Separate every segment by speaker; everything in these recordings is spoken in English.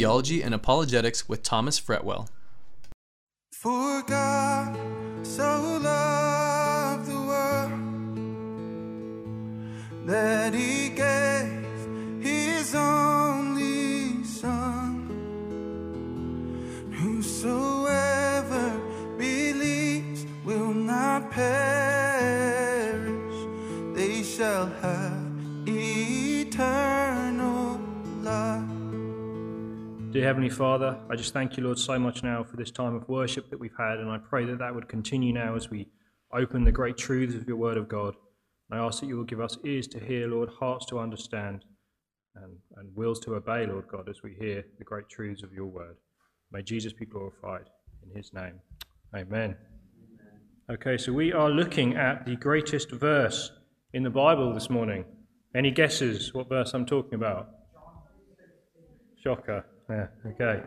Speaker 1: Theology and Apologetics with Thomas Fretwell.
Speaker 2: For God so loved the world that he gave his only Son. Whosoever believes will not perish,
Speaker 3: Dear Heavenly Father, I just thank you, Lord, so much now for this time of worship that we've had, and I pray that that would continue now as we open the great truths of your Word of God. I ask that you will give us ears to hear, Lord, hearts to understand, and, and wills to obey, Lord God, as we hear the great truths of your Word. May Jesus be glorified in his name. Amen. Okay, so we are looking at the greatest verse in the Bible this morning. Any guesses what verse I'm talking about? Shocker. Yeah, okay.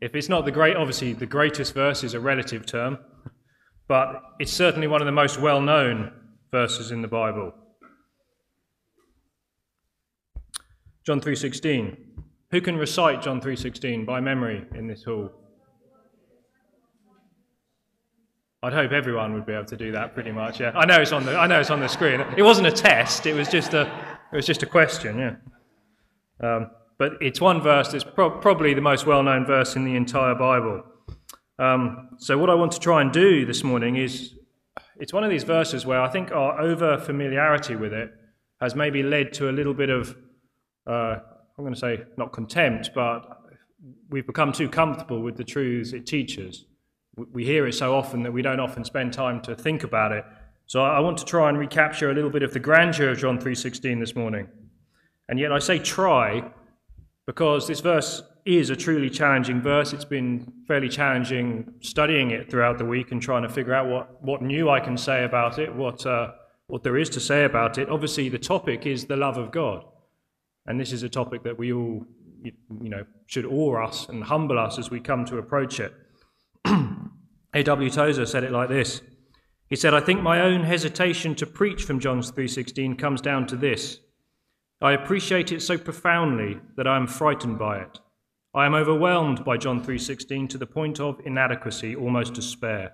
Speaker 3: If it's not the great, obviously, the greatest verse is a relative term, but it's certainly one of the most well known verses in the Bible. John 3:16. Who can recite John 3:16 by memory in this hall? I'd hope everyone would be able to do that pretty much. Yeah. I know it's on the I know it's on the screen. It wasn't a test, it was just a it was just a question, yeah. Um, but it's one verse that's pro- probably the most well known verse in the entire Bible. Um, so, what I want to try and do this morning is it's one of these verses where I think our over familiarity with it has maybe led to a little bit of, uh, I'm going to say not contempt, but we've become too comfortable with the truths it teaches. We hear it so often that we don't often spend time to think about it. So I want to try and recapture a little bit of the grandeur of John 3:16 this morning. And yet I say try because this verse is a truly challenging verse. It's been fairly challenging studying it throughout the week and trying to figure out what, what new I can say about it, what, uh, what there is to say about it. Obviously, the topic is the love of God. And this is a topic that we all, you know, should awe us and humble us as we come to approach it. A.W. Tozer said it like this. He said, I think my own hesitation to preach from John 3.16 comes down to this. I appreciate it so profoundly that I am frightened by it. I am overwhelmed by John 3:16 to the point of inadequacy, almost despair.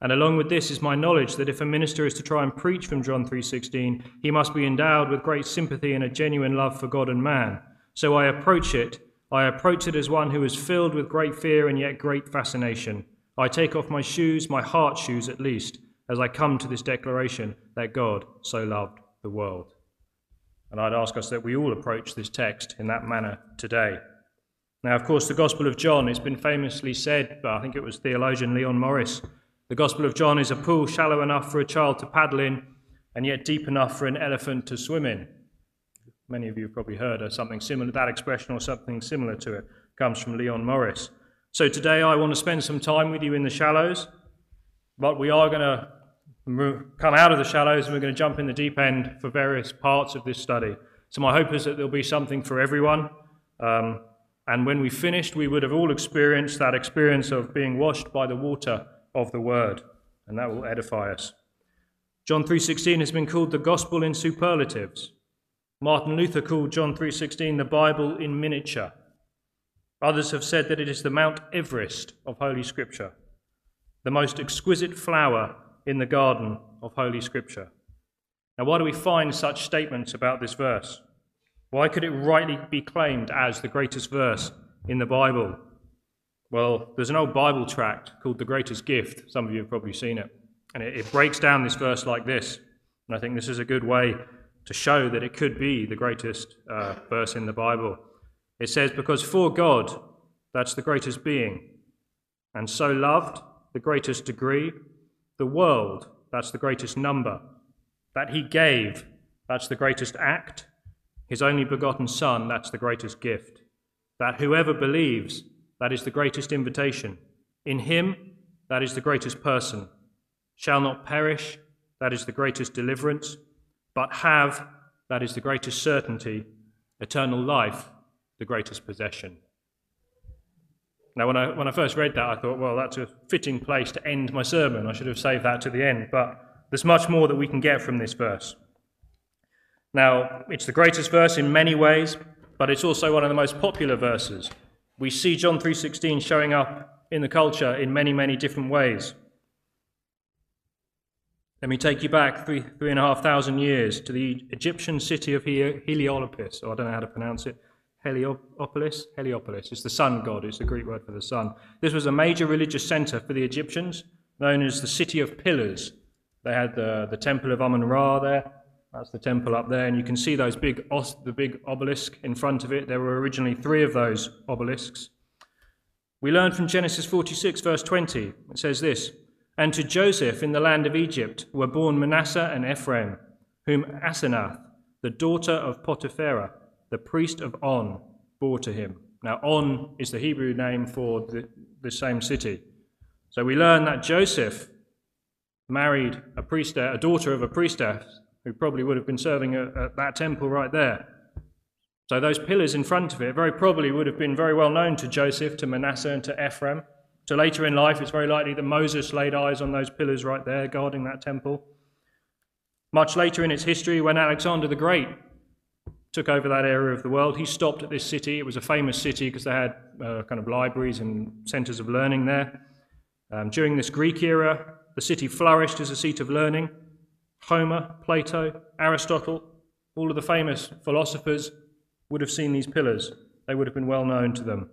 Speaker 3: And along with this is my knowledge that if a minister is to try and preach from John 3:16, he must be endowed with great sympathy and a genuine love for God and man. So I approach it, I approach it as one who is filled with great fear and yet great fascination. I take off my shoes, my heart shoes at least, as I come to this declaration that God so loved the world. And I'd ask us that we all approach this text in that manner today. Now, of course, the Gospel of John, it's been famously said, but I think it was theologian Leon Morris. The Gospel of John is a pool shallow enough for a child to paddle in, and yet deep enough for an elephant to swim in. Many of you have probably heard of something similar. That expression or something similar to it comes from Leon Morris. So today I want to spend some time with you in the shallows, but we are going to come out of the shallows and we're going to jump in the deep end for various parts of this study. So, my hope is that there'll be something for everyone. Um, and when we finished, we would have all experienced that experience of being washed by the water of the word, and that will edify us. John 3:16 has been called the gospel in superlatives. Martin Luther called John 3:16 the Bible in miniature. Others have said that it is the Mount Everest of Holy Scripture, the most exquisite flower in the garden of Holy Scripture. Now, why do we find such statements about this verse? Why could it rightly be claimed as the greatest verse in the Bible? Well, there's an old Bible tract called The Greatest Gift. Some of you have probably seen it. And it, it breaks down this verse like this. And I think this is a good way to show that it could be the greatest uh, verse in the Bible. It says, Because for God, that's the greatest being, and so loved, the greatest degree, the world, that's the greatest number. That he gave, that's the greatest act. His only begotten Son, that's the greatest gift. That whoever believes, that is the greatest invitation. In him, that is the greatest person. Shall not perish, that is the greatest deliverance. But have, that is the greatest certainty. Eternal life, the greatest possession. Now, when I, when I first read that, I thought, well, that's a fitting place to end my sermon. I should have saved that to the end. But there's much more that we can get from this verse. Now, it's the greatest verse in many ways, but it's also one of the most popular verses. We see John 3:16 showing up in the culture in many, many different ways. Let me take you back three, three and a half thousand years to the Egyptian city of Heliopolis, or I don't know how to pronounce it. Heliopolis? Heliopolis. It's the sun god, it's the Greek word for the sun. This was a major religious center for the Egyptians, known as the City of Pillars. They had the, the Temple of Amun Ra there. That's the temple up there, and you can see those big os- the big obelisk in front of it. There were originally three of those obelisks. We learn from Genesis 46, verse 20. It says this And to Joseph in the land of Egypt were born Manasseh and Ephraim, whom Asenath, the daughter of Potipherah, the priest of On, bore to him. Now, On is the Hebrew name for the, the same city. So we learn that Joseph married a priestess, a daughter of a priestess, who probably would have been serving at, at that temple right there. So those pillars in front of it very probably would have been very well known to Joseph, to Manasseh, and to Ephraim. So later in life, it's very likely that Moses laid eyes on those pillars right there guarding that temple. Much later in its history, when Alexander the Great took over that area of the world, he stopped at this city. It was a famous city because they had uh, kind of libraries and centers of learning there. Um, during this Greek era, the city flourished as a seat of learning. Homer, Plato, Aristotle, all of the famous philosophers would have seen these pillars. They would have been well known to them.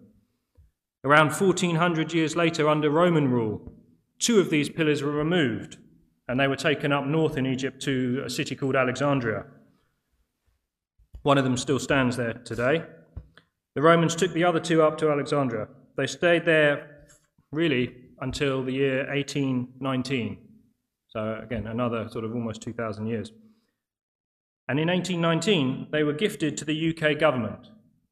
Speaker 3: Around 1400 years later, under Roman rule, two of these pillars were removed and they were taken up north in Egypt to a city called Alexandria. One of them still stands there today. The Romans took the other two up to Alexandria. They stayed there really until the year 1819. So, again, another sort of almost 2,000 years. And in 1819, they were gifted to the UK government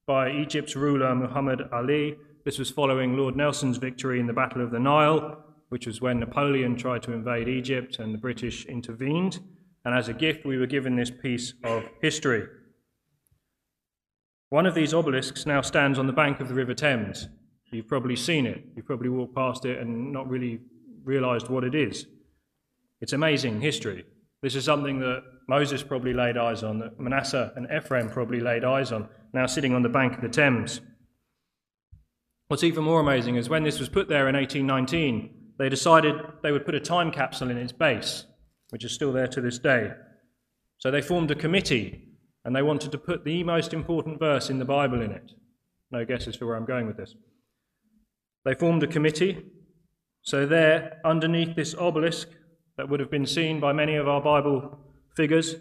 Speaker 3: by Egypt's ruler Muhammad Ali. This was following Lord Nelson's victory in the Battle of the Nile, which was when Napoleon tried to invade Egypt and the British intervened. And as a gift, we were given this piece of history. One of these obelisks now stands on the bank of the River Thames. You've probably seen it. You've probably walked past it and not really realized what it is. It's amazing history. This is something that Moses probably laid eyes on, that Manasseh and Ephraim probably laid eyes on, now sitting on the bank of the Thames. What's even more amazing is when this was put there in 1819, they decided they would put a time capsule in its base, which is still there to this day. So they formed a committee and they wanted to put the most important verse in the Bible in it. No guesses for where I'm going with this. They formed a committee. So, there, underneath this obelisk that would have been seen by many of our Bible figures,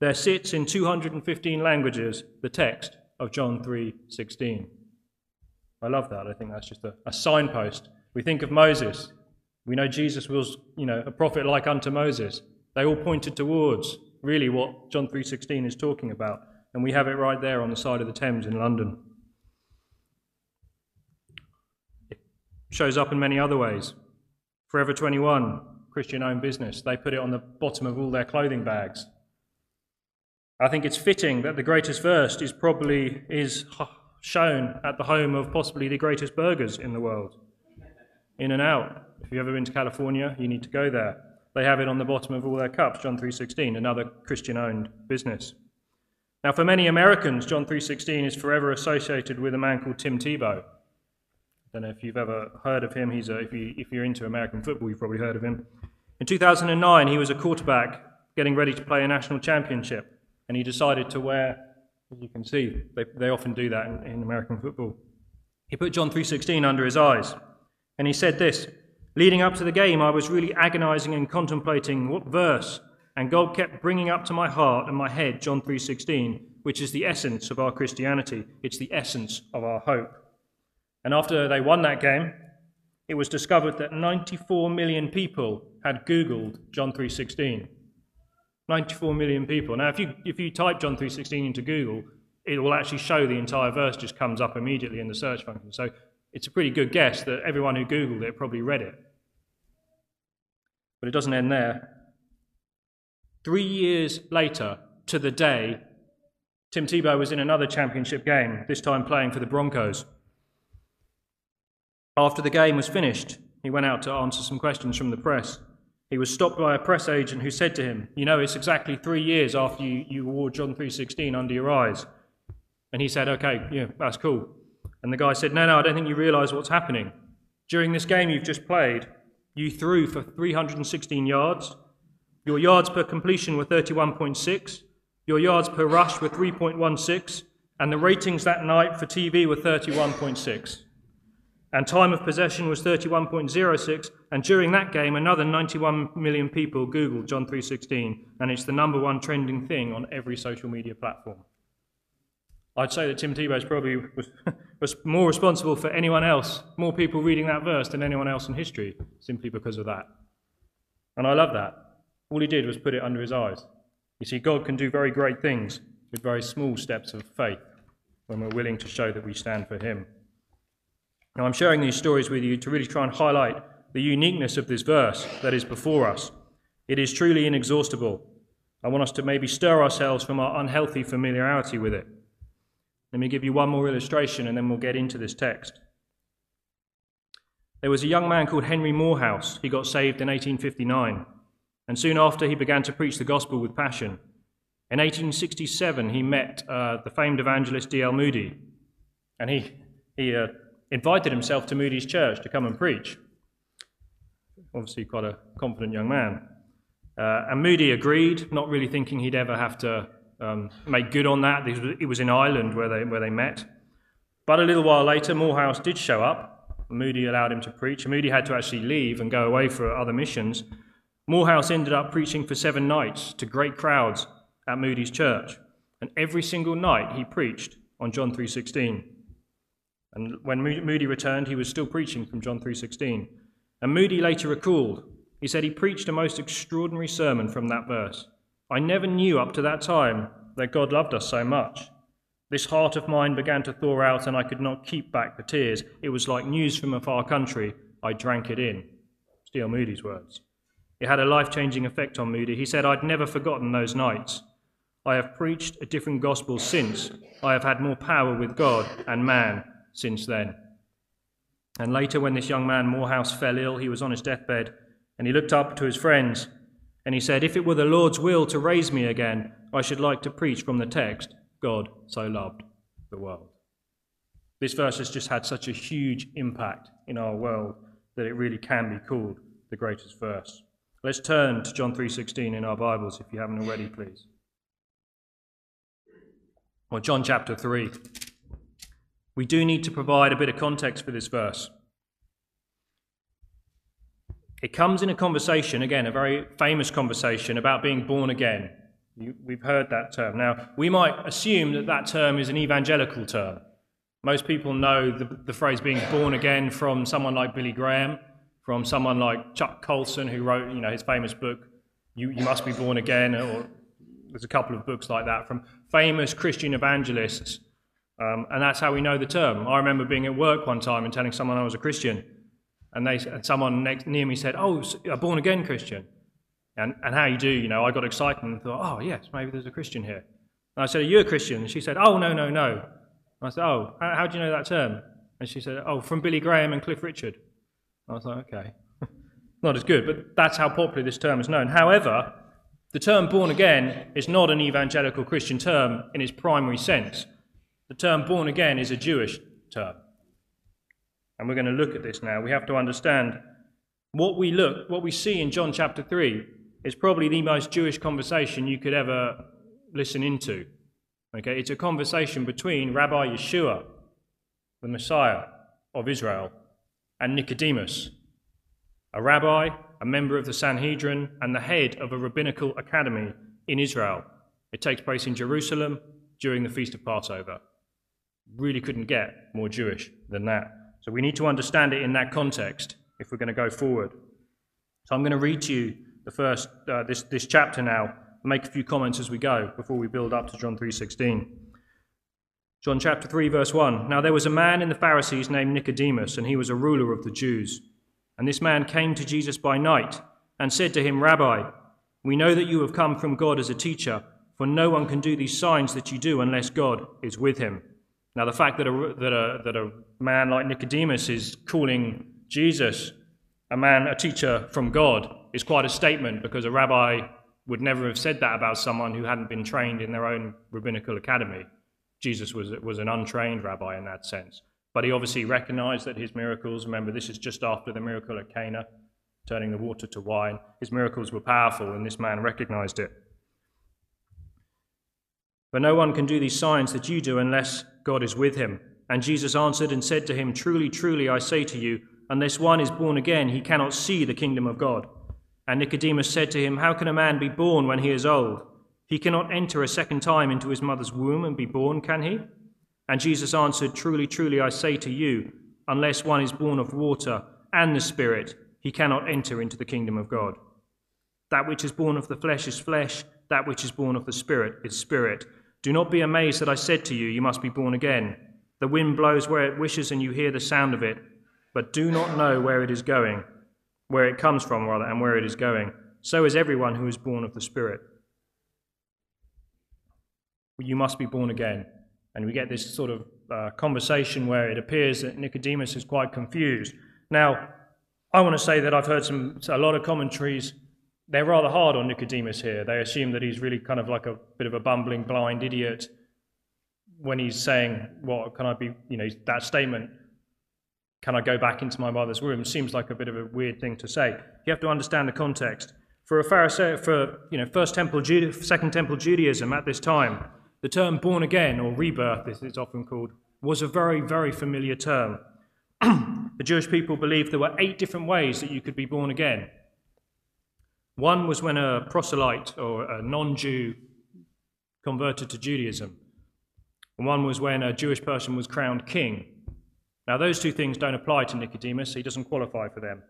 Speaker 3: there sits in 215 languages the text of John 3:16. I love that. I think that's just a, a signpost. We think of Moses. We know Jesus was, you know, a prophet like unto Moses. They all pointed towards really what John 3:16 is talking about, and we have it right there on the side of the Thames in London. It shows up in many other ways. Forever 21, Christian owned business, they put it on the bottom of all their clothing bags. I think it's fitting that the greatest verse is probably is shown at the home of possibly the greatest burgers in the world. In-N-Out. If you've ever been to California, you need to go there. They have it on the bottom of all their cups, John 3:16, another Christian-owned business. Now, for many Americans, John 3:16 is forever associated with a man called Tim Tebow. I don't know if you've ever heard of him. He's a, if, you, if you're into American football, you've probably heard of him. In 2009, he was a quarterback getting ready to play a national championship, and he decided to wear, as you can see, they, they often do that in, in American football. He put John 3:16 under his eyes, and he said this. Leading up to the game, I was really agonizing and contemplating what verse, and God kept bringing up to my heart and my head John 3:16, which is the essence of our Christianity. It's the essence of our hope. And after they won that game, it was discovered that 94 million people had googled John 3:16. 94 million people. Now if you if you type John 3:16 into Google, it will actually show the entire verse just comes up immediately in the search function. So it's a pretty good guess that everyone who Googled it probably read it. But it doesn't end there. Three years later, to the day, Tim Tebow was in another championship game, this time playing for the Broncos. After the game was finished, he went out to answer some questions from the press. He was stopped by a press agent who said to him, You know, it's exactly three years after you, you wore John 3.16 under your eyes. And he said, Okay, yeah, that's cool. And the guy said, No, no, I don't think you realize what's happening. During this game you've just played, you threw for 316 yards. Your yards per completion were 31.6. Your yards per rush were 3.16. And the ratings that night for TV were 31.6 and time of possession was 31.06 and during that game another 91 million people googled john 3.16 and it's the number one trending thing on every social media platform i'd say that tim tebow's probably was, was more responsible for anyone else more people reading that verse than anyone else in history simply because of that and i love that all he did was put it under his eyes you see god can do very great things with very small steps of faith when we're willing to show that we stand for him now, I'm sharing these stories with you to really try and highlight the uniqueness of this verse that is before us. It is truly inexhaustible. I want us to maybe stir ourselves from our unhealthy familiarity with it. Let me give you one more illustration and then we'll get into this text. There was a young man called Henry Moorhouse. He got saved in 1859, and soon after he began to preach the gospel with passion. In 1867, he met uh, the famed evangelist D.L. Moody, and he, he uh, invited himself to Moody's church to come and preach. Obviously, quite a confident young man. Uh, and Moody agreed, not really thinking he'd ever have to um, good on that. It was in Ireland where they, where they met. But a little while later, Moorhouse did show up. Moody allowed him to preach. Moody had to actually leave and go away for other missions. Moorhouse ended up preaching for seven nights to great crowds at Moody's church. And every single night he preached on John 3:16. And when Moody returned, he was still preaching from John 3:16. And Moody later recalled, he said he preached a most extraordinary sermon from that verse. I never knew up to that time that God loved us so much. This heart of mine began to thaw out, and I could not keep back the tears. It was like news from a far country. I drank it in. Steele Moody's words. It had a life changing effect on Moody. He said, I'd never forgotten those nights. I have preached a different gospel since. I have had more power with God and man since then. And later, when this young man, Moorhouse, fell ill, he was on his deathbed, and he looked up to his friends and he said, If it were the Lord's will to raise me again, I should like to preach from the text, God so loved the world. This verse has just had such a huge impact in our world that it really can be called the greatest verse. Let's turn to John 3:16 in our Bibles if you haven't already, please. Or John chapter 3. We do need to provide a bit of context for this verse. It comes in a conversation, again, a very famous conversation about being born again. You, we've heard that term. Now, we might assume that that term is an evangelical term. Most people know the, the phrase being born again from someone like Billy Graham, from someone like Chuck Colson, who wrote you know, his famous book, you, you Must Be Born Again, or there's a couple of books like that from famous Christian evangelists um, and that's how we know the term. I remember being at work one time and telling someone I was a Christian, and they and someone next, near me said, "Oh, a born again Christian," and and how you do, you know, I got excited and thought, "Oh yes, maybe there's a Christian here." And I said, "Are you a Christian?" And she said, "Oh no, no, no." And I said, "Oh, how, how do you know that term?" And she said, "Oh, from Billy Graham and Cliff Richard." I was like, "Okay." not as good, but that's how popular this term is known. However, the term born again is not an evangelical Christian term in its primary sense. The term born again is a Jewish term. And we're going to look at this now. We have to understand what we look, what we see in John chapter 3 is probably the most Jewish conversation you could ever listen into. Okay, it's a conversation between Rabbi Yeshua, the Messiah of Israel, and Nicodemus, a rabbi, a member of the Sanhedrin, and the head of a rabbinical academy in Israel. It takes place in Jerusalem during the Feast of Passover really couldn't get more Jewish than that. So we need to understand it in that context if we're going to go forward. So I'm going to read to you the first uh, this this chapter now. Make a few comments as we go before we build up to John 3:16. John chapter 3 verse 1. Now there was a man in the Pharisees named Nicodemus, and he was a ruler of the Jews. And this man came to Jesus by night and said to him, Rabbi, we know that you have come from God as a teacher, for no one can do these signs that you do unless God is with him. Now, the fact that a, that a, that a man like Nicodemus is calling Jesus a man, a teacher from God, is quite a statement because a rabbi would never have said that about someone who hadn't been trained in their own rabbinical academy. Jesus was, was an untrained rabbi in that sense. But he obviously recognized that his miracles, remember, this is just after the miracle at Cana, turning the water to wine. His miracles were powerful, and this man recognized it. But no one can do these signs that you do unless God is with him. And Jesus answered and said to him, Truly, truly, I say to you, unless one is born again, he cannot see the kingdom of God. And Nicodemus said to him, How can a man be born when he is old? He cannot enter a second time into his mother's womb and be born, can he? And Jesus answered, Truly, truly, I say to you, unless one is born of water and the Spirit, he cannot enter into the kingdom of God. That which is born of the flesh is flesh, that which is born of the Spirit is spirit. Do not be amazed that I said to you, You must be born again. The wind blows where it wishes, and you hear the sound of it, but do not know where it is going, where it comes from, rather, and where it is going. So is everyone who is born of the Spirit. You must be born again. And we get this sort of uh, conversation where it appears that Nicodemus is quite confused. Now, I want to say that I've heard some a lot of commentaries. They're rather hard on Nicodemus here. They assume that he's really kind of like a bit of a bumbling, blind idiot when he's saying, "What can I be?" You know, that statement, "Can I go back into my mother's womb?" seems like a bit of a weird thing to say. You have to understand the context. For a Pharisee, for you know, First Temple, Second Temple Judaism at this time, the term born again, or rebirth, as it's often called, was a very, very familiar term. the Jewish people believed there were eight different ways that you could be born again. One was when a proselyte or a non Jew converted to Judaism, and one was when a Jewish person was crowned king. Now, those two things don't apply to Nicodemus, he doesn't qualify for them.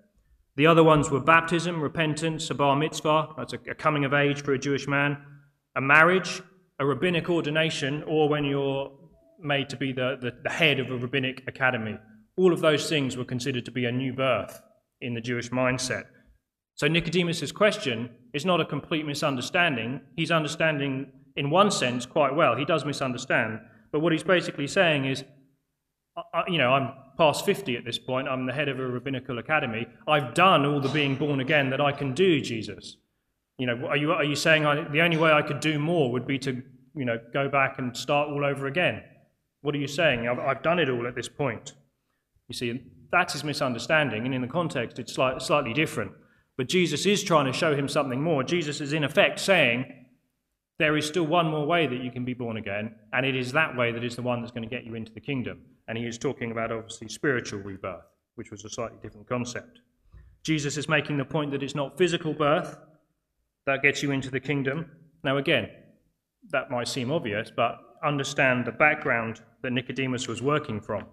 Speaker 3: The other ones were baptism, repentance, a bar mitzvah, that's a, coming of age for a Jewish man, a marriage, a rabbinic ordination or when you're made to be the, the, the, head of a rabbinic academy. All of those things were considered to be a new birth in the Jewish mindset. So Nicodemus' question is not a complete misunderstanding. He's understanding, in one sense, quite well. He does misunderstand. But what he's basically saying is, you know, I'm past 50 at this point. I'm the head of a rabbinical academy. I've done all the being born again that I can do, Jesus. You know, are you, are you saying I, the only way I could do more would be to, you know, go back and start all over again? What are you saying? I've, I've done it all at this point. You see, that's misunderstanding, and in the context, it's slight, slightly different. But Jesus is trying to show him something more. Jesus is, in effect, saying, there is still one more way that you can be born again, and it is that way that is the one that's going to get you into the kingdom. And he is talking about, obviously, spiritual rebirth, which was a slightly different concept. Jesus is making the point that it's not physical birth, that gets you into the kingdom. Now, again, that might seem obvious, but understand the background that Nicodemus was working from.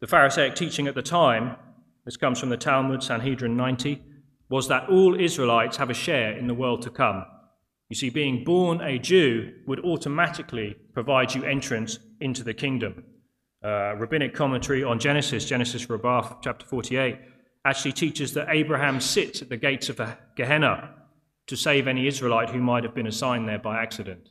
Speaker 3: The Pharisaic teaching at the time, this comes from the Talmud, Sanhedrin 90, was that all Israelites have a share in the world to come. You see, being born a Jew would automatically provide you entrance into the kingdom. Uh, rabbinic commentary on Genesis, Genesis Rabbah, chapter 48, actually teaches that Abraham sits at the gates of Gehenna to save any Israelite who might have been assigned there by accident.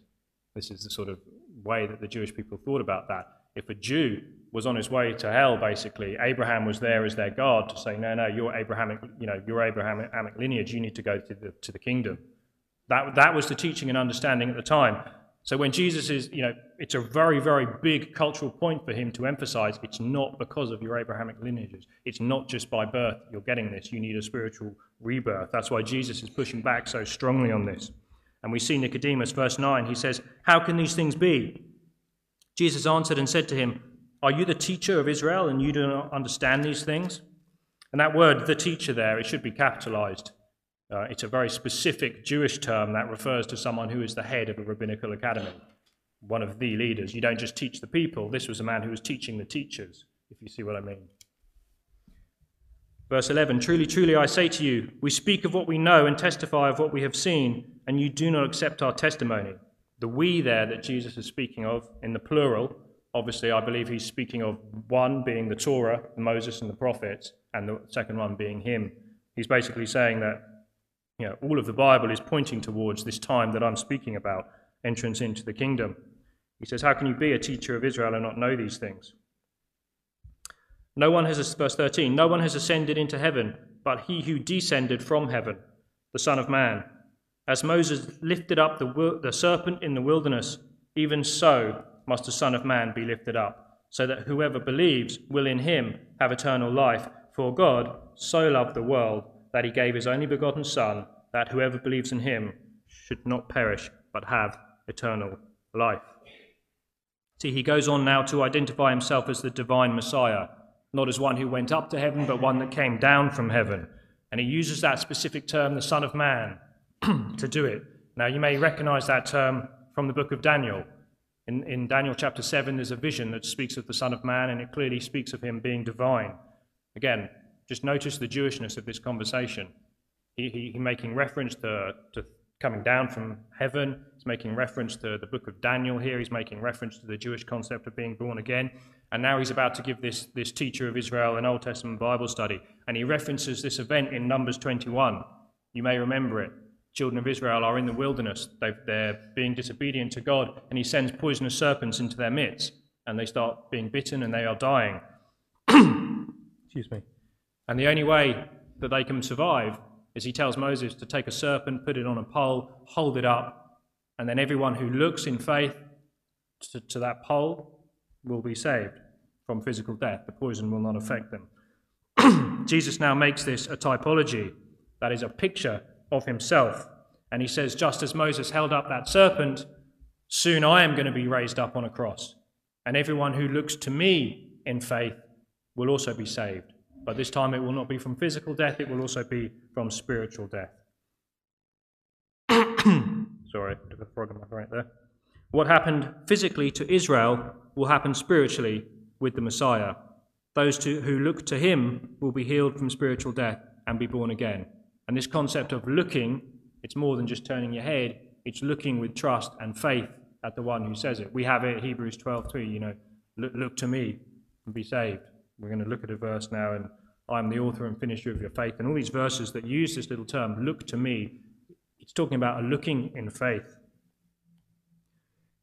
Speaker 3: This is the sort of way that the Jewish people thought about that. If a Jew was on his way to hell, basically, Abraham was there as their God to say, no, no, you're Abrahamic, you know, your Abrahamic lineage, you need to go to the, to the kingdom. That, that was the teaching and understanding at the time. So when Jesus is, you know, it's a very, very big cultural point for him to emphasize it's not because of your Abrahamic lineages. It's not just by birth you're getting this. You need a spiritual rebirth. That's why Jesus is pushing back so strongly on this. And we see Nicodemus, verse 9, he says, How can these things be? Jesus answered and said to him, Are you the teacher of Israel and you do not understand these things? And that word, the teacher, there, it should be capitalized. Uh, it's a very specific Jewish term that refers to someone who is the head of a rabbinical academy, one of the leaders. You don't just teach the people, this was a man who was teaching the teachers, if you see what I mean. Verse 11 Truly, truly, I say to you, we speak of what we know and testify of what we have seen, and you do not accept our testimony. The we there that Jesus is speaking of in the plural, obviously, I believe he's speaking of one being the Torah, Moses and the prophets, and the second one being him. He's basically saying that you know, all of the Bible is pointing towards this time that I'm speaking about, entrance into the kingdom. He says, How can you be a teacher of Israel and not know these things? No one has, verse 13, no one has ascended into heaven, but he who descended from heaven, the Son of Man. As Moses lifted up the, the serpent in the wilderness, even so must the Son of Man be lifted up, so that whoever believes will in him have eternal life. For God so loved the world that he gave his only begotten Son, that whoever believes in him should not perish, but have eternal life. See, he goes on now to identify himself as the divine Messiah, not as one who went up to heaven, but one that came down from heaven. And he uses that specific term, the Son of Man, to do it. Now, you may recognize that term from the book of Daniel. In, in Daniel chapter 7, there's a vision that speaks of the Son of Man, and it clearly speaks of him being divine. Again, just notice the Jewishness of this conversation. He, he, he making reference to, to coming down from heaven. He's making reference to the book of Daniel here. He's making reference to the Jewish concept of being born again. And now he's about to give this, this teacher of Israel an Old Testament Bible study. And he references this event in Numbers 21. You may remember it. Children of Israel are in the wilderness. they they're being disobedient to God. And he sends poisonous serpents into their midst. And they start being bitten and they are dying. Excuse me. And the only way that they can survive is he tells Moses to take a serpent, put it on a pole, hold it up, and then everyone who looks in faith to, to that pole will be saved from physical death. The poison will not affect them. Jesus now makes this a typology that is a picture of himself. And he says, just as Moses held up that serpent, soon I am going to be raised up on a cross. And everyone who looks to me in faith will also be saved. But this time it will not be from physical death, it will also be from spiritual death. Sorry, of a frog in my throat there. What happened physically to Israel will happen spiritually with the Messiah. Those who look to him will be healed from spiritual death and be born again. And this concept of looking, it's more than just turning your head, it's looking with trust and faith at the one who says it. We have it Hebrews 12:3, you know, look, look to me and be saved. We're going to look at a verse now, and I'm the author and finisher of your faith. And all these verses that use this little term, look to me, it's talking about a looking in faith.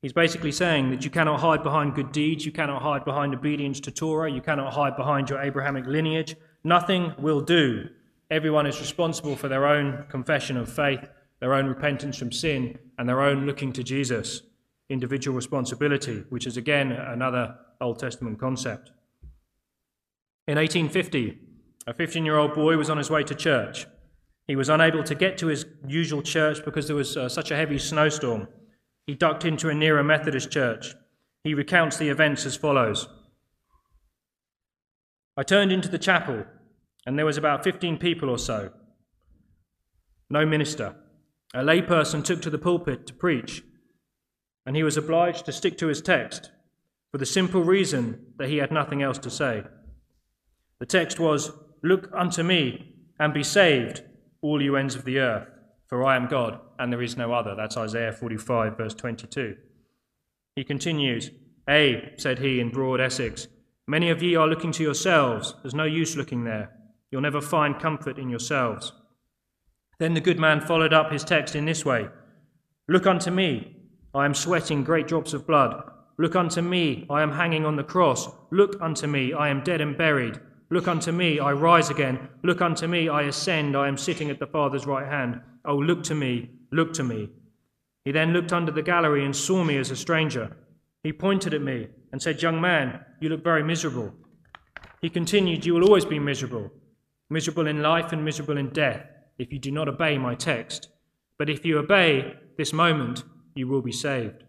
Speaker 3: He's basically saying that you cannot hide behind good deeds, you cannot hide behind obedience to Torah, you cannot hide behind your Abrahamic lineage. Nothing will do. Everyone is responsible for their own confession of faith, their own repentance from sin, and their own looking to Jesus. Individual responsibility, which is again another Old Testament concept. In 1850, a 15 year old boy was on his way to church. He was unable to get to his usual church because there was uh, such a heavy snowstorm. He ducked into a nearer Methodist church. He recounts the events as follows I turned into the chapel, and there was about 15 people or so. No minister. A layperson took to the pulpit to preach, and he was obliged to stick to his text for the simple reason that he had nothing else to say. The text was, Look unto me and be saved, all you ends of the earth, for I am God and there is no other. That's Isaiah 45, verse 22. He continues, Ay, said he in broad Essex, many of ye are looking to yourselves. There's no use looking there. You'll never find comfort in yourselves. Then the good man followed up his text in this way Look unto me. I am sweating great drops of blood. Look unto me. I am hanging on the cross. Look unto me. I am dead and buried. Look unto me, I rise again. Look unto me, I ascend. I am sitting at the Father's right hand. Oh, look to me, look to me. He then looked under the gallery and saw me as a stranger. He pointed at me and said, Young man, you look very miserable. He continued, You will always be miserable, miserable in life and miserable in death, if you do not obey my text. But if you obey this moment, you will be saved.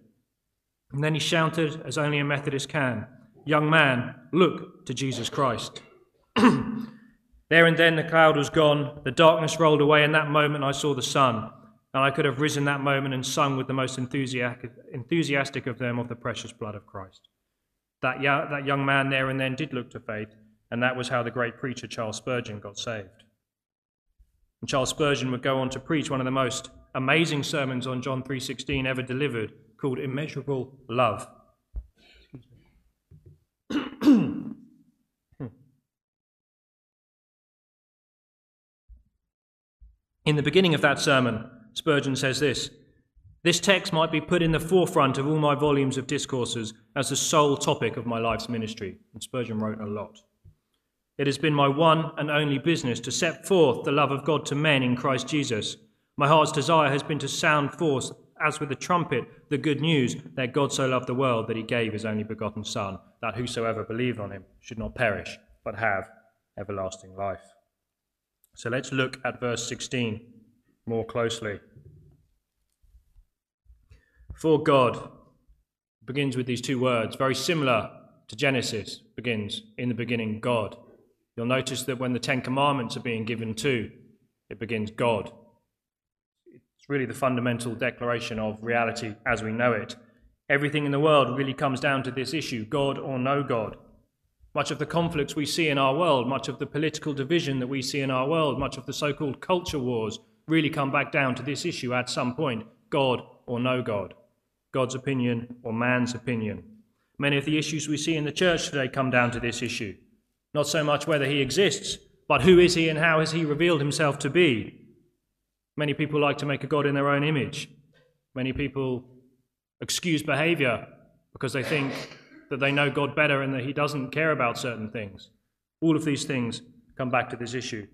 Speaker 3: And then he shouted, as only a Methodist can, Young man, look to Jesus Christ. there and then the cloud was gone, the darkness rolled away, and that moment I saw the sun. And I could have risen that moment and sung with the most enthusiastic of them of the precious blood of Christ. That, that young man there and then did look to faith, and that was how the great preacher Charles Spurgeon got saved. And Charles Spurgeon would go on to preach one of the most amazing sermons on John 3:16 ever delivered, called Immeasurable Love. In the beginning of that sermon, Spurgeon says this This text might be put in the forefront of all my volumes of discourses as the sole topic of my life's ministry. And Spurgeon wrote a lot. It has been my one and only business to set forth the love of God to men in Christ Jesus. My heart's desire has been to sound forth as with a trumpet, the good news that God so loved the world that he gave his only begotten Son, that whosoever believed on him should not perish, but have everlasting life. So let's look at verse 16 more closely. For God begins with these two words, very similar to Genesis, begins in the beginning, God. You'll notice that when the Ten Commandments are being given to, it begins God. It's really the fundamental declaration of reality as we know it. Everything in the world really comes down to this issue God or no God. Much of the conflicts we see in our world, much of the political division that we see in our world, much of the so called culture wars really come back down to this issue at some point God or no God, God's opinion or man's opinion. Many of the issues we see in the church today come down to this issue. Not so much whether he exists, but who is he and how has he revealed himself to be? Many people like to make a God in their own image. Many people excuse behavior because they think that they know God better and that he doesn't care about certain things. All of these things come back to this issue.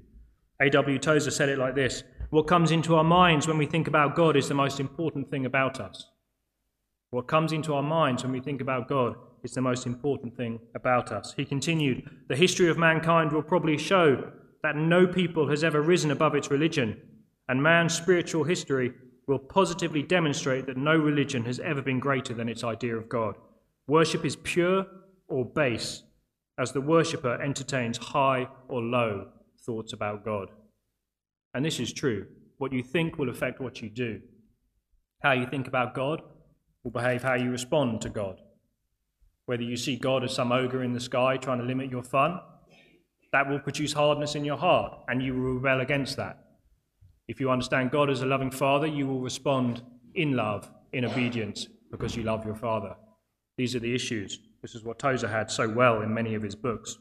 Speaker 3: A.W. Tozer said it like this What comes into our minds when we think about God is the most important thing about us. What comes into our minds when we think about God is the most important thing about us. He continued, The history of mankind will probably show that no people has ever risen above its religion, and man's spiritual history will positively demonstrate that no religion has ever been greater than its idea of God. Worship is pure or base, as the worshipper entertains high or low thoughts about God. And this is true. What you think will affect what you do. How you think about God will behave how you respond to God. Whether you see God as some ogre in the sky trying to limit your fun, that will produce hardness in your heart, and you will rebel against that. If you understand God as a loving Father, you will respond in love, in obedience, because you love your Father. These are the issues. This is what Tozer had so well in many of his books.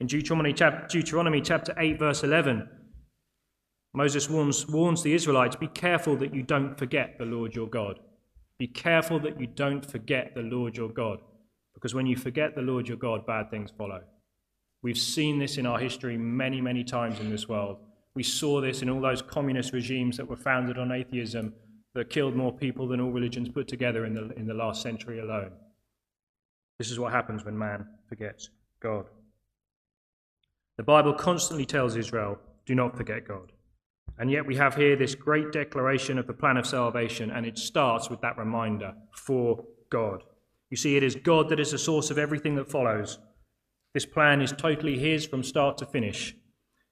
Speaker 3: In Deuteronomy, chap- Deuteronomy chapter 8, verse 11, Moses warns, warns the Israelites be careful that you don't forget the Lord your God. Be careful that you don't forget the Lord your God. Because when you forget the Lord your God, bad things follow. We've seen this in our history many, many times in this world. We saw this in all those communist regimes that were founded on atheism that killed more people than all religions put together in the, in the last century alone. This is what happens when man forgets God. The Bible constantly tells Israel, do not forget God. And yet we have here this great declaration of the plan of salvation, and it starts with that reminder for God. You see, it is God that is the source of everything that follows. This plan is totally His from start to finish.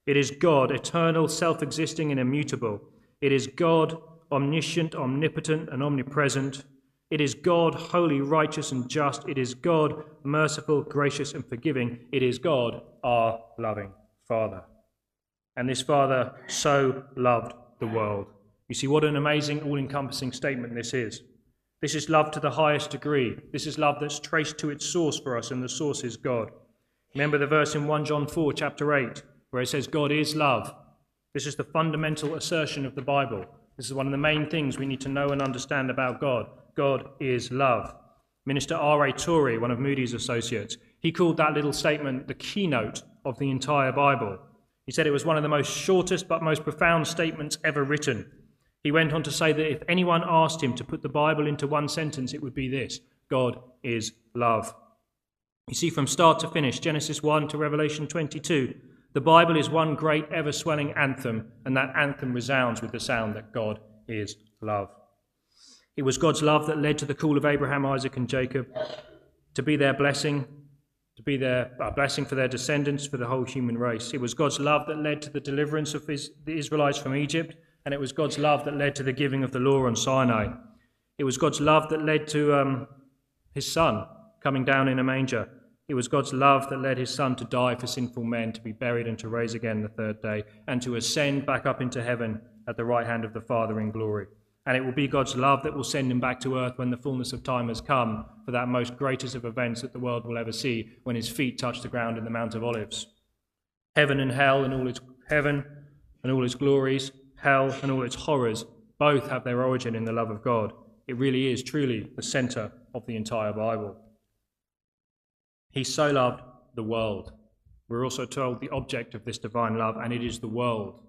Speaker 3: It is God, eternal, self existing, and immutable. It is God, omniscient, omnipotent, and omnipresent. It is God, holy, righteous, and just. It is God, merciful, gracious, and forgiving. It is God, our loving Father. And this Father so loved the world. You see, what an amazing, all encompassing statement this is. This is love to the highest degree. This is love that's traced to its source for us, and the source is God. Remember the verse in 1 John 4, chapter 8, where it says, God is love. This is the fundamental assertion of the Bible. This is one of the main things we need to know and understand about God. God is love. Minister R.A. Torrey, one of Moody's associates, he called that little statement the keynote of the entire Bible. He said it was one of the most shortest but most profound statements ever written. He went on to say that if anyone asked him to put the Bible into one sentence, it would be this God is love. You see, from start to finish, Genesis 1 to Revelation 22, the Bible is one great, ever swelling anthem, and that anthem resounds with the sound that God is love. It was God's love that led to the call of Abraham, Isaac, and Jacob to be their blessing, to be their a blessing for their descendants, for the whole human race. It was God's love that led to the deliverance of his, the Israelites from Egypt and it was God's love that led to the giving of the law on Sinai. It was God's love that led to um, his son coming down in a manger. It was God's love that led his son to die for sinful men, to be buried and to rise again the third day, and to ascend back up into heaven at the right hand of the Father in glory. And it will be God's love that will send him back to earth when the fullness of time has come for that most greatest of events that the world will ever see, when his feet touch the ground in the Mount of Olives. Heaven and hell and all its heaven and all its glories, hell, and all its horrors both have their origin in the love of God. It really is truly the center of the entire Bible. He so loved the world. We're also told the object of this divine love, and it is the world.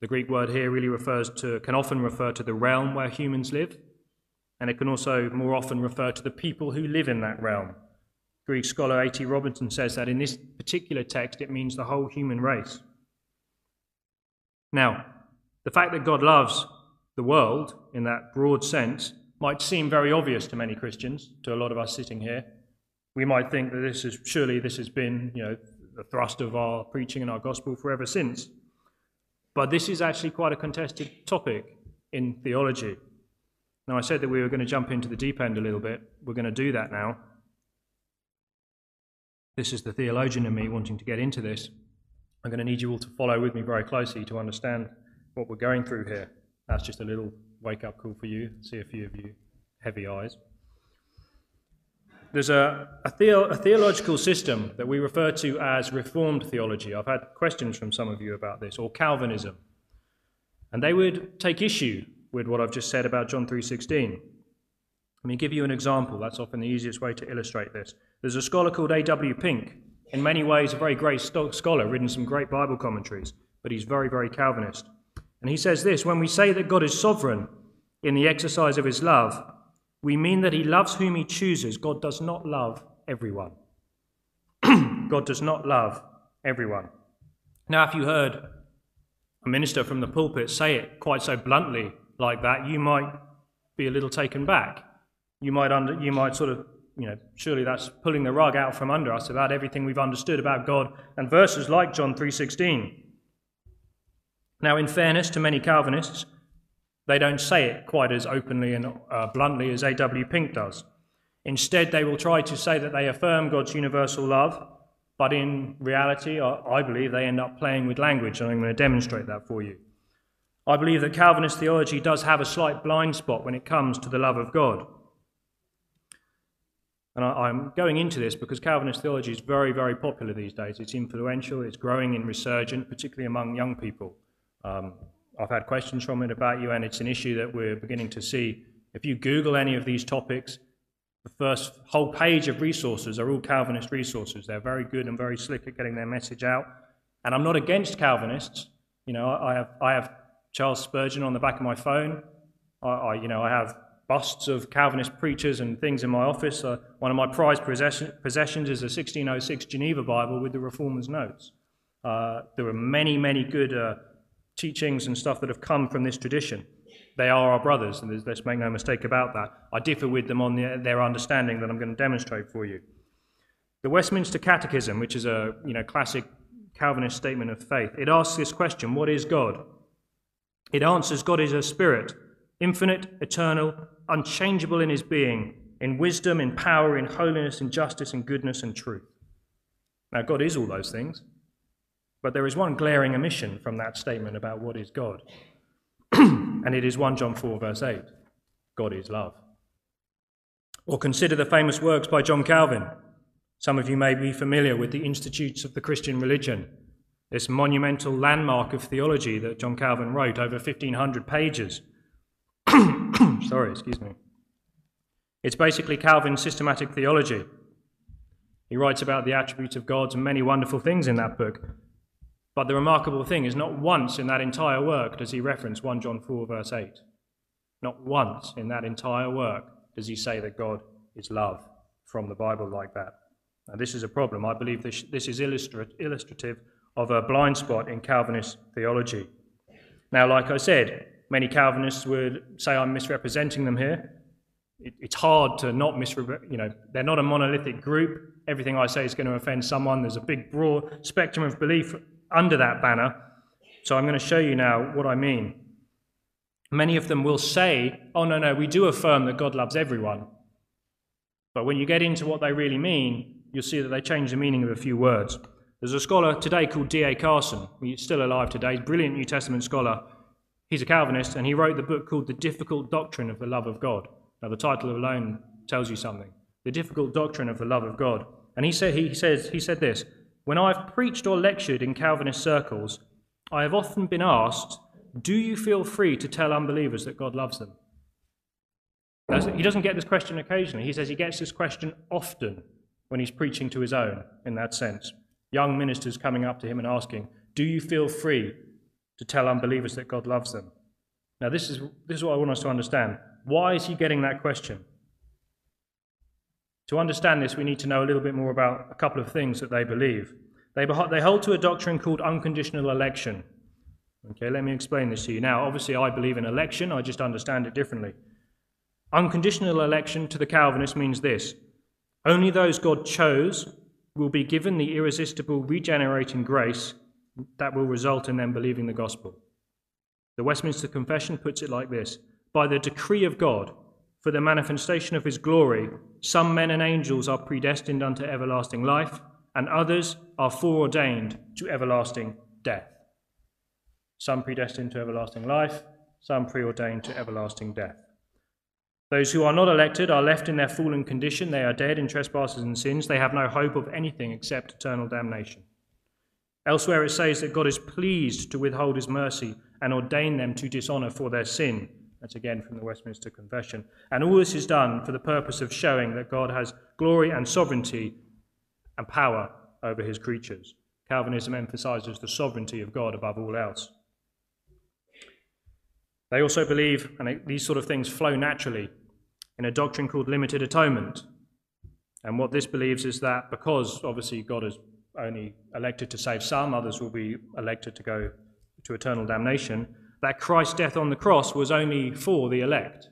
Speaker 3: The Greek word here really refers to, can often refer to the realm where humans live. and it can also more often refer to the people who live in that realm. Greek scholar A.T. Robertson says that in this particular text it means the whole human race. Now, the fact that God loves the world in that broad sense might seem very obvious to many Christians, to a lot of us sitting here. We might think that this is surely this has been, you know, the thrust of our preaching and our gospel forever since. But this is actually quite a contested topic in theology. Now, I said that we were going to jump into the deep end a little bit. We're going to do that now. This is the theologian in me wanting to get into this. I'm going to need you all to follow with me very closely to understand what we're going through here. That's just a little wake up call for you. See a few of you heavy eyes. There's a, a, theo- a, theological system that we refer to as Reformed theology. I've had questions from some of you about this, or Calvinism. And they would take issue with what I've just said about John 3:16. Let me give you an example. That's often the easiest way to illustrate this. There's a scholar called A.W. Pink. In many ways, a very great scholar, written some great Bible commentaries, but he's very, very Calvinist. And he says this When we say that God is sovereign in the exercise of his love, we mean that he loves whom he chooses. God does not love everyone. God does not love everyone. Now, if you heard a minister from the pulpit say it quite so bluntly like that, you might be a little taken back. You might, under, you might sort of, you know, surely that's pulling the rug out from under us about everything we've understood about God and verses like John 3:16. Now, in fairness to many Calvinists, they don't say it quite as openly and uh, bluntly as A.W. Pink does. Instead, they will try to say that they affirm God's universal love, but in reality, I believe they end up playing with language, and I'm going to demonstrate that for you. I believe that Calvinist theology does have a slight blind spot when it comes to the love of God. And I'm going into this because Calvinist theology is very, very popular these days. It's influential, it's growing in resurgence, particularly among young people. Um, I've had questions from it about you, and it's an issue that we're beginning to see. If you Google any of these topics, the first whole page of resources are all Calvinist resources. They're very good and very slick at getting their message out. And I'm not against Calvinists. You know, I have, I have Charles Spurgeon on the back of my phone. I, I you know, I have busts of Calvinist preachers and things in my office. Uh, one of my prized possession, possessions is a 1606 Geneva Bible with the Reformer's notes. Uh, there are many, many good uh, teachings and stuff that have come from this tradition. They are our brothers, and let's make no mistake about that. I differ with them on the, their understanding that I'm going to demonstrate for you. The Westminster Catechism, which is a you know, classic Calvinist statement of faith, it asks this question What is God? It answers God is a spirit, infinite, eternal, unchangeable in his being, in wisdom, in power, in holiness, in justice, in goodness, and truth. Now, God is all those things. But there is one glaring omission from that statement about what is God. and it is 1 John 4, verse 8 God is love. Or consider the famous works by John Calvin. Some of you may be familiar with the Institutes of the Christian Religion, this monumental landmark of theology that John Calvin wrote over 1,500 pages. Sorry, excuse me. It's basically Calvin's systematic theology. He writes about the attributes of God and many wonderful things in that book, but the remarkable thing is, not once in that entire work does he reference 1 John 4, verse 8. Not once in that entire work does he say that God is love from the Bible like that. Now, this is a problem. I believe this, this is illustrative of a blind spot in Calvinist theology. Now, like I said, many Calvinists would say I'm misrepresenting them here. It, it's hard to not misrepresent, you know, they're not a monolithic group. Everything I say is going to offend someone. There's a big, broad spectrum of belief under that banner. So I'm going to show you now what I mean. Many of them will say, oh, no, no, we do affirm that God loves everyone. But when you get into what they really mean, you'll see that they change the meaning of a few words. There's a scholar today called D.A. Carson. He's still alive today. Brilliant New Testament scholar. He's a Calvinist, and he wrote the book called The Difficult Doctrine of the Love of God. Now, the title alone tells you something. The Difficult Doctrine of the Love of God. And he said, he says, he said this when I've preached or lectured in Calvinist circles, I have often been asked, Do you feel free to tell unbelievers that God loves them? He doesn't get this question occasionally. He says he gets this question often when he's preaching to his own, in that sense. Young ministers coming up to him and asking, Do you feel free to tell unbelievers that God loves them? Now, this is, this is what I want us to understand. Why is he getting that question? To understand this, we need to know a little bit more about a couple of things that they believe. They, they hold to a doctrine called unconditional election. Okay, let me explain this to you. Now, obviously, I believe in election, I just understand it differently. Unconditional election to the Calvinist means this only those God chose will be given the irresistible regenerating grace that will result in them believing the gospel. The Westminster Confession puts it like this By the decree of God, for the manifestation of his glory, some men and angels are predestined unto everlasting life, and others are foreordained to everlasting death. Some predestined to everlasting life, some preordained to everlasting death. Those who are not elected are left in their fallen condition. They are dead in trespasses and sins. They have no hope of anything except eternal damnation. Elsewhere, it says that God is pleased to withhold his mercy and ordain them to dishonor for their sin. That's again from the Westminster Confession. And all this is done for the purpose of showing that God has glory and sovereignty and power over his creatures. Calvinism emphasizes the sovereignty of God above all else. They also believe, and these sort of things flow naturally, in a doctrine called limited atonement. And what this believes is that because obviously God has only elected to save some, others will be elected to go to eternal damnation, that Christ's death on the cross was only for the elect.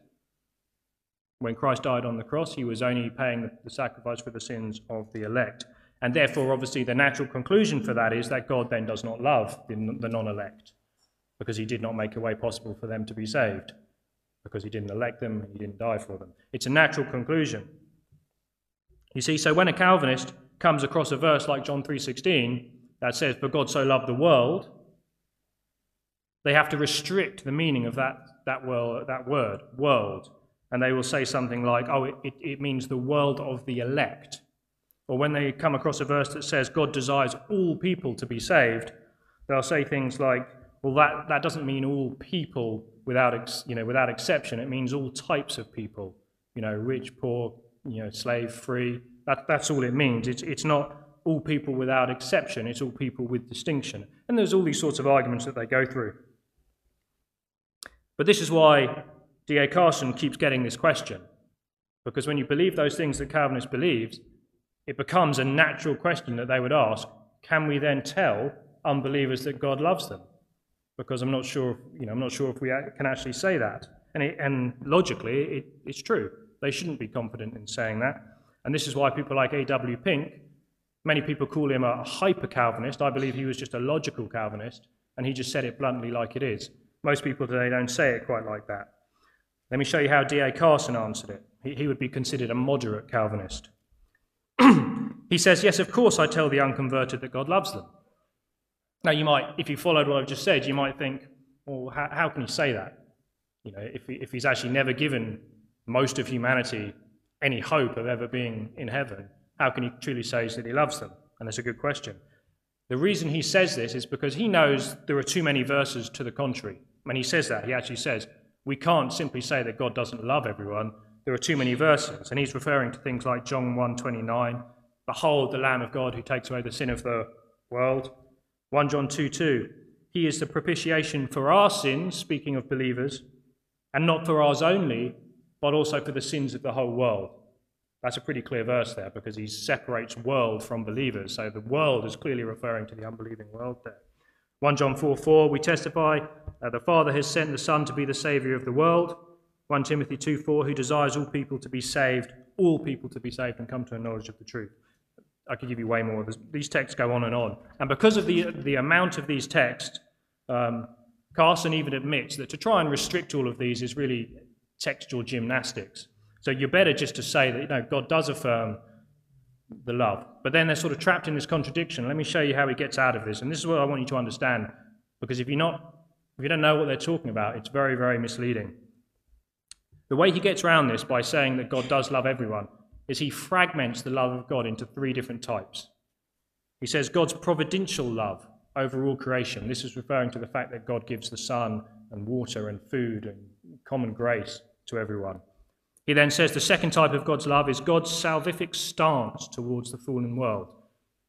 Speaker 3: When Christ died on the cross, he was only paying the sacrifice for the sins of the elect. And therefore, obviously, the natural conclusion for that is that God then does not love the non elect because he did not make a way possible for them to be saved, because he didn't elect them, he didn't die for them. It's a natural conclusion. You see, so when a Calvinist comes across a verse like John 3:16 that says, "For God so loved the world," they have to restrict the meaning of that, that, word, that word, world. And they will say something like, oh, it, it means the world of the elect. Or when they come across a verse that says God desires all people to be saved, they'll say things like, well, that, that doesn't mean all people without, ex, you know, without exception. It means all types of people, you know, rich, poor, you know, slave, free. That, that's all it means. It's, it's not all people without exception. It's all people with distinction. And there's all these sorts of arguments that they go through. But this is why D.A. Carson keeps getting this question. Because when you believe those things that Calvinist believes, it becomes a natural question that they would ask can we then tell unbelievers that God loves them? because I'm not sure, you know, I'm not sure if we can actually say that. And, it, and logically, it, it's true. They shouldn't be confident in saying that. And this is why people like A.W. Pink, many people call him a hyper Calvinist. I believe he was just a logical Calvinist, and he just said it bluntly like it is. Most people today don't say it quite like that. Let me show you how D.A. Carson answered it. He, would be considered a moderate Calvinist. he says, Yes, of course, I tell the unconverted that God loves them. Now, you might, if you followed what I've just said, you might think, well, how, how can he say that? You know, if, if he's actually never given most of humanity any hope of ever being in heaven, how can he truly say that he loves them? And that's a good question. The reason he says this is because he knows there are too many verses to the contrary. When he says that, he actually says, we can't simply say that God doesn't love everyone. There are too many verses. And he's referring to things like John 1.29, Behold the Lamb of God who takes away the sin of the world. 1 John 2 2. He is the propitiation for our sins, speaking of believers, and not for ours only, but also for the sins of the whole world. That's a pretty clear verse there because he separates world from believers. So the world is clearly referring to the unbelieving world there. 1 John 4 4, we testify that the Father has sent the Son to be the Saviour of the world. 1 Timothy 2 4, who desires all people to be saved, all people to be saved and come to a knowledge of the truth. I could give you way more. These texts go on and on. And because of the, the amount of these texts, um, Carson even admits that to try and restrict all of these is really textual gymnastics. So you're better just to say that you know, God does affirm the love. But then they're sort of trapped in this contradiction. Let me show you how he gets out of this. And this is what I want you to understand. Because if you're not, if you don't know what they're talking about, it's very, very misleading. The way he gets around this by saying that God does love everyone is he fragments the love of God into three different types. He says God's providential love over all creation. This is referring to the fact that God gives the sun and water and food and common grace to everyone. He then says the second type of God's love is God's salvific stance towards the fallen world.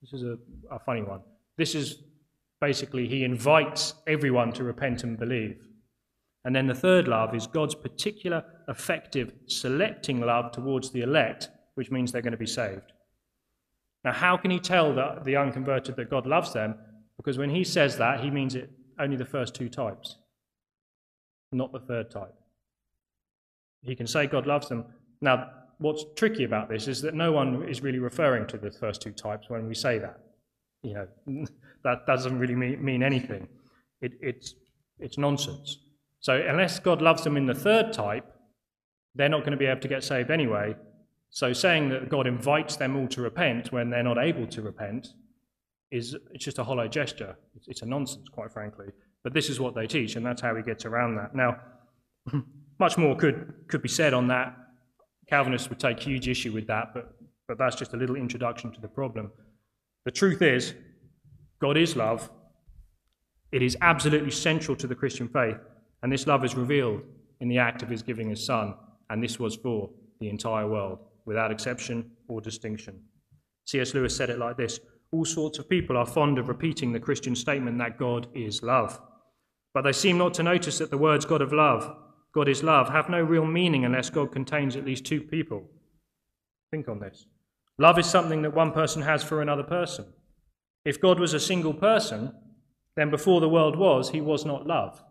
Speaker 3: This is a, a funny one. This is basically he invites everyone to repent and believe. And then the third love is God's particular, effective, selecting love towards the elect, which means they're going to be saved. Now, how can he tell the, the unconverted that God loves them? Because when he says that, he means it only the first two types, not the third type. He can say God loves them. Now, what's tricky about this is that no one is really referring to the first two types when we say that. You know, that doesn't really mean, anything. It, it's, it's nonsense. So, unless God loves them in the third type, they're not going to be able to get saved anyway. So, saying that God invites them all to repent when they're not able to repent is it's just a hollow gesture. It's, it's a nonsense, quite frankly. But this is what they teach, and that's how he gets around that. Now, much more could, could be said on that. Calvinists would take huge issue with that, but, but that's just a little introduction to the problem. The truth is, God is love. It is absolutely central to the Christian faith, and this love is revealed in the act of his giving his son, and this was for the entire world, without exception or distinction. C.S. Lewis said it like this All sorts of people are fond of repeating the Christian statement that God is love, but they seem not to notice that the words God of love, God is love, have no real meaning unless God contains at least two people. Think on this. Love is something that one person has for another person. If God was a single person, then before the world was, he was not love.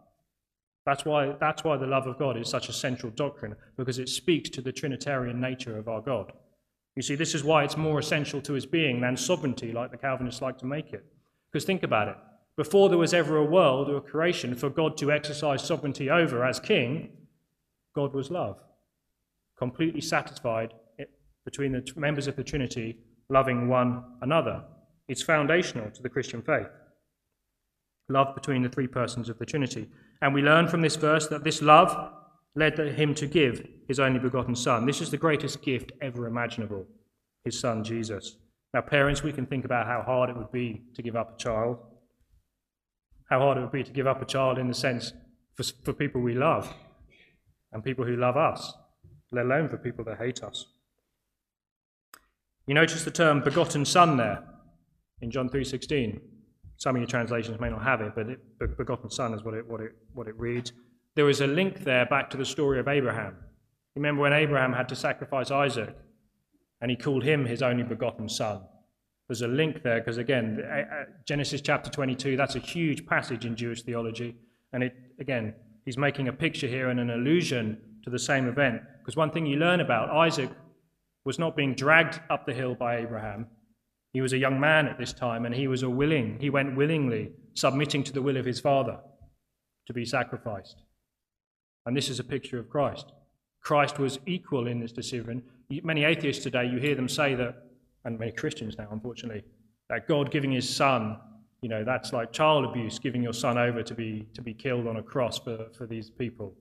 Speaker 3: That's why, that's why the love of God is such a central doctrine, because it speaks to the Trinitarian nature of our God. You see, this is why it's more essential to his being than sovereignty, like the Calvinists like to make it. Because think about it. Before there was ever a world or a creation for God to exercise sovereignty over as king, God was love, completely satisfied between the members of the Trinity, loving one another. It's foundational to the Christian faith. Love between the three persons of the Trinity. And we learn from this verse that this love led him to give his only begotten Son. This is the greatest gift ever imaginable, his Son, Jesus. Now, parents, we can think about how hard it would be to give up a child, how hard it would be to give up a child in the sense for, for people we love and people who love us, let alone for people that hate us. You notice the term begotten son there in John 3:16. Some of your translations may not have it, but it, begotten son is what it, what, it, what it reads. There is a link there back to the story of Abraham. Remember when Abraham had to sacrifice Isaac and he called him his only begotten son? There's a link there because, again, Genesis chapter 22, that's a huge passage in Jewish theology. And it, again, he's making a picture here and an allusion to the same event. Because one thing you learn about Isaac was not being dragged up the hill by Abraham, he was a young man at this time, and he was a willing, he went willingly, submitting to the will of his father to be sacrificed. And this is a picture of Christ. Christ was equal in this decision. Many atheists today, you hear them say that, and many Christians now, unfortunately, that God giving his son, you know, that's like child abuse, giving your son over to be, to be killed on a cross for, for these people.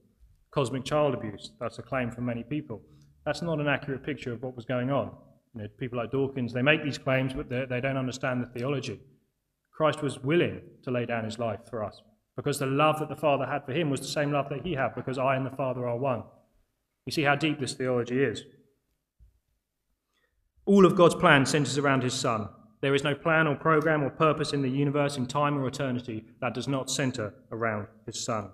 Speaker 3: Cosmic child abuse, that's a claim from many people. That's not an accurate picture of what was going on. You know, people like Dawkins, they make these claims, but they don't understand the theology. Christ was willing to lay down his life for us because the love that the Father had for him was the same love that he had because I and the Father are one. You see how deep this theology is. All of God's plan centers around his Son. There is no plan or program or purpose in the universe, in time or eternity, that does not center around his Son.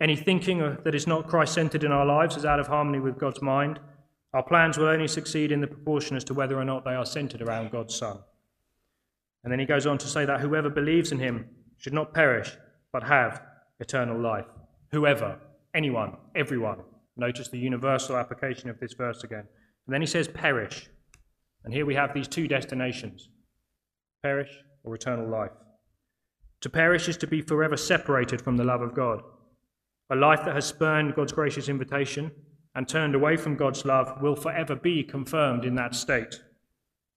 Speaker 3: Any thinking that is not Christ centered in our lives is out of harmony with God's mind our plans will only succeed in the proportion as to whether or not they are centered around God's Son. And then he goes on to say that whoever believes in him should not perish, but have eternal life. Whoever, anyone, everyone. Notice the universal application of this verse again. And then he says, perish. And here we have these two destinations perish or eternal life. To perish is to be forever separated from the love of God. A life that has spurned God's gracious invitation and turned away from God's love will forever be confirmed in that state,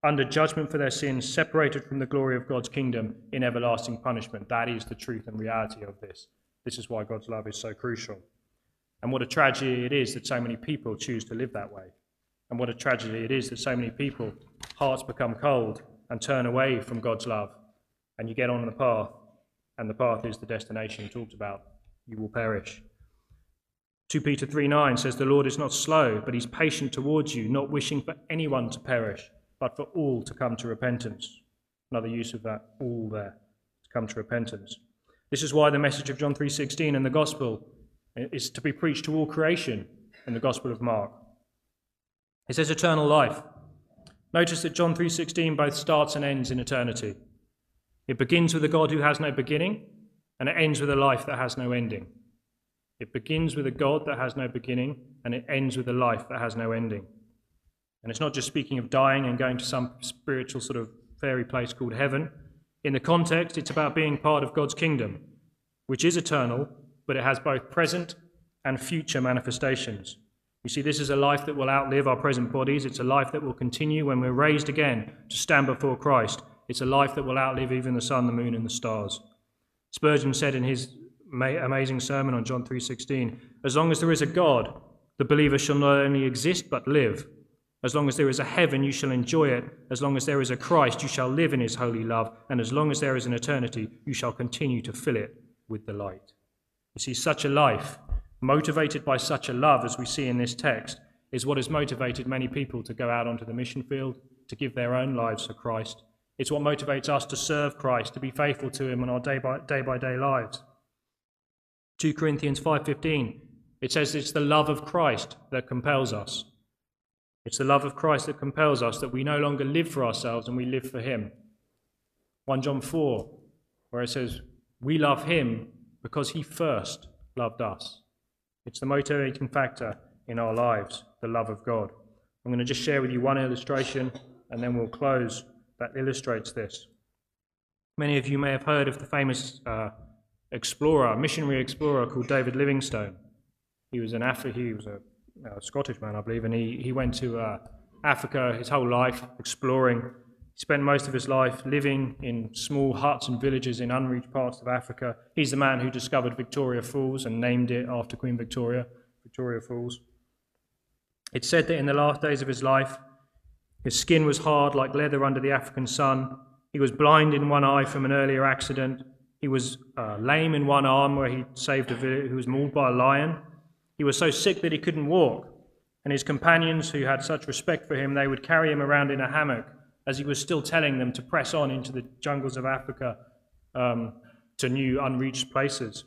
Speaker 3: under judgment for their sins, separated from the glory of God's kingdom in everlasting punishment. That is the truth and reality of this. This is why God's love is so crucial. And what a tragedy it is that so many people choose to live that way. And what a tragedy it is that so many people, hearts become cold and turn away from God's love. And you get on the path, and the path is the destination talked about. You will perish. 2 Peter 3 9 says, The Lord is not slow, but he's patient towards you, not wishing for anyone to perish, but for all to come to repentance. Another use of that all there, to come to repentance. This is why the message of John 3:16 and the gospel is to be preached to all creation in the Gospel of Mark. It says eternal life. Notice that John 3:16 both starts and ends in eternity. It begins with a God who has no beginning, and it ends with a life that has no ending. It begins with a God that has no beginning, and it ends with a life that has no ending. And it's not just speaking of dying and going to some spiritual sort of fairy place called heaven. In the context, it's about being part of God's kingdom, which is eternal, but it has both present and future manifestations. You see, this is a life that will outlive our present bodies. It's a life that will continue when we're raised again to stand before Christ. It's a life that will outlive even the sun, the moon, and the stars. Spurgeon said in his amazing sermon on John 3:16, "As long as there is a God, the believer shall not only exist but live. As long as there is a heaven, you shall enjoy it. As long as there is a Christ, you shall live in his holy love. And as long as there is an eternity, you shall continue to fill it with the light." You see, such a life motivated by such a love as we see in this text, is what has motivated many people to go out onto the mission field, to give their own lives for Christ. It's what motivates us to serve Christ, to be faithful to him in our day by day, by day lives. 2 Corinthians 5:15 it says it's the love of Christ that compels us. It's the love of Christ that compels us that we no longer live for ourselves and we live for him. 1 John 4 where it says we love him because he first loved us. It's the motivating factor in our lives, the love of God. I'm going to just share with you one illustration and then we'll close that illustrates this. Many of you may have heard of the famous uh, explorer, missionary explorer called David Livingstone. He was an Afri- he was a, a, Scottish man, I believe, and he, he went to uh, Africa his whole life exploring. He spent most of his life living in small huts and villages in unreached parts of Africa. He's the man who discovered Victoria Falls and named it after Queen Victoria, Victoria Falls. It's said that in the last days of his life, his skin was hard like leather under the African sun. He was blind in one eye from an earlier accident. He was uh, lame in one arm where he saved a village who was mauled by a lion. He was so sick that he couldn't walk. And his companions, who had such respect for him, they would carry him around in a hammock as he was still telling them to press on into the jungles of Africa um, to new unreached places.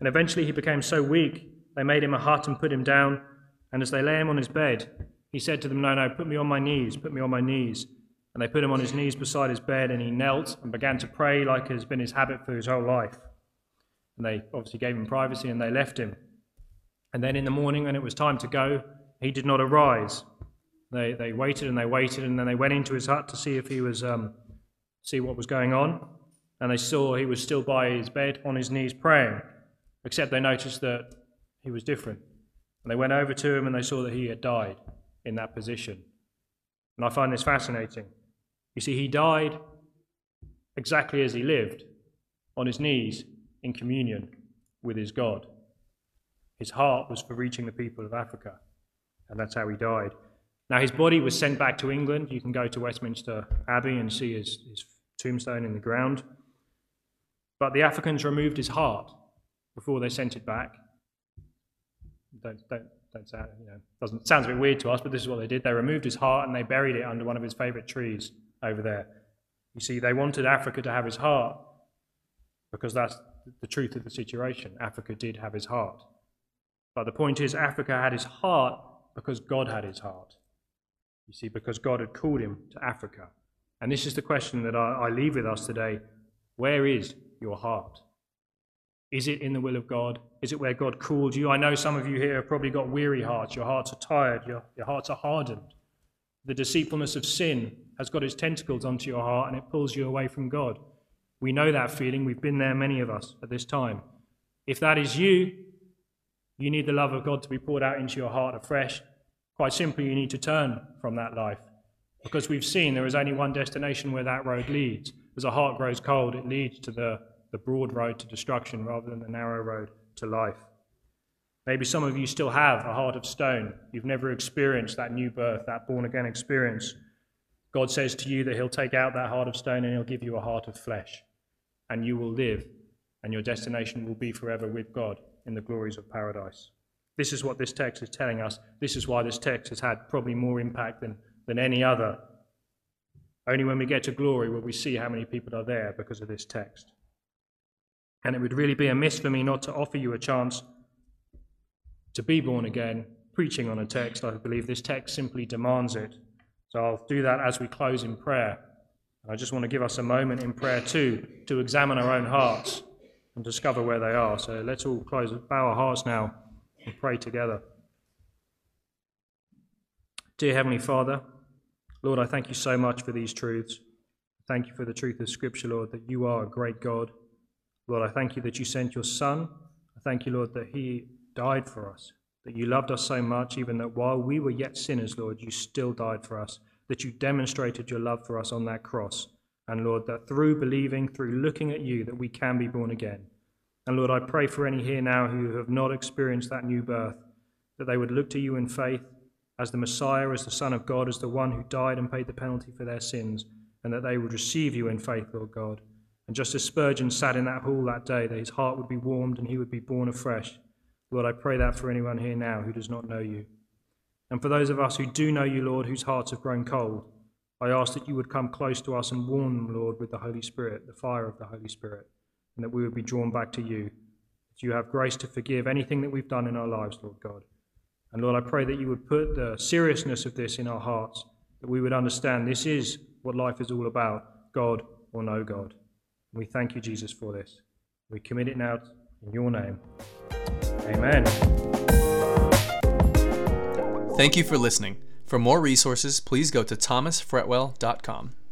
Speaker 3: And eventually he became so weak, they made him a hut and put him down. And as they lay him on his bed, he said to them, No, no, put me on my knees, put me on my knees. And they put him on his knees beside his bed, and he knelt and began to pray like has been his habit for his whole life. And they obviously gave him privacy and they left him. And then in the morning, when it was time to go, he did not arise. They, they waited and they waited, and then they went into his hut to see if he was, um, see what was going on. And they saw he was still by his bed on his knees praying, except they noticed that he was different. And they went over to him and they saw that he had died in that position. And I find this fascinating. You see, he died exactly as he lived, on his knees in communion with his God. His heart was for reaching the people of Africa, and that's how he died. Now, his body was sent back to England. You can go to Westminster Abbey and see his, his tombstone in the ground. But the Africans removed his heart before they sent it back. Don't, don't, don't sound, you know, doesn't, sounds a bit weird to us, but this is what they did. They removed his heart and they buried it under one of his favorite trees over there. You see, they wanted Africa to have his heart because that's the truth of the situation. Africa did have his heart. But the point is, Africa had his heart because God had his heart. You see, because God had called him to Africa. And this is the question that I, I leave with us today. Where is your heart? Is it in the will of God? Is it where God called you? I know some of you here have probably got weary hearts. Your hearts are tired. Your, your hearts are hardened. The deceitfulness of sin has got its tentacles onto your heart and it pulls you away from God. We know that feeling. We've been there, many of us, at this time. If that is you, you need the love of God to be poured out into your heart afresh Quite simply, you need to turn from that life. Because we've seen there is only one destination where that road leads. As a heart grows cold, it leads to the, the broad road to destruction rather than the narrow road to life. Maybe some of you still have a heart of stone. You've never experienced that new birth, that born again experience. God says to you that He'll take out that heart of stone and He'll give you a heart of flesh. And you will live, and your destination will be forever with God in the glories of paradise. This is what this text is telling us. This is why this text has had probably more impact than, than any other. Only when we get to glory will we see how many people are there because of this text. And it would really be amiss for me not to offer you a chance to be born again, preaching on a text. I believe this text simply demands it. So I'll do that as we close in prayer. I just want to give us a moment in prayer too to examine our own hearts and discover where they are. So let's all close, bow our hearts now and pray together. Dear Heavenly Father, Lord, I thank you so much for these truths. Thank you for the truth of Scripture, Lord, that you are a great God. Lord, I thank you that you sent your Son. I thank you, Lord, that he died for us, that you loved us so much, even that while we were yet sinners, Lord, you still died for us, that you demonstrated your love for us on that cross. And Lord, that through believing, through looking at you, that we can be born again. And Lord, I pray for any here now who have not experienced that new birth, that they would look to you in faith as the Messiah, as the Son of God, as the one who died and paid the penalty for their sins, and that they would receive you in faith, Lord God. And just as Spurgeon sat in that hall that day, that his heart would be warmed and he would be born afresh. Lord, I pray that for anyone here now who does not know you. And for those of us who do know you, Lord, whose hearts have grown cold, I ask that you would come close to us and warm them, Lord, with the Holy Spirit, the fire of the Holy Spirit, and that we would be drawn back to you. That you have grace to forgive anything that we've done in our lives, Lord God. And Lord, I pray that you would put the seriousness of this in our hearts, that we would understand this is what life is all about God or no God. And we thank you, Jesus, for this. We commit it now in your name. Amen.
Speaker 1: Thank you for listening. For more resources, please go to thomasfretwell.com.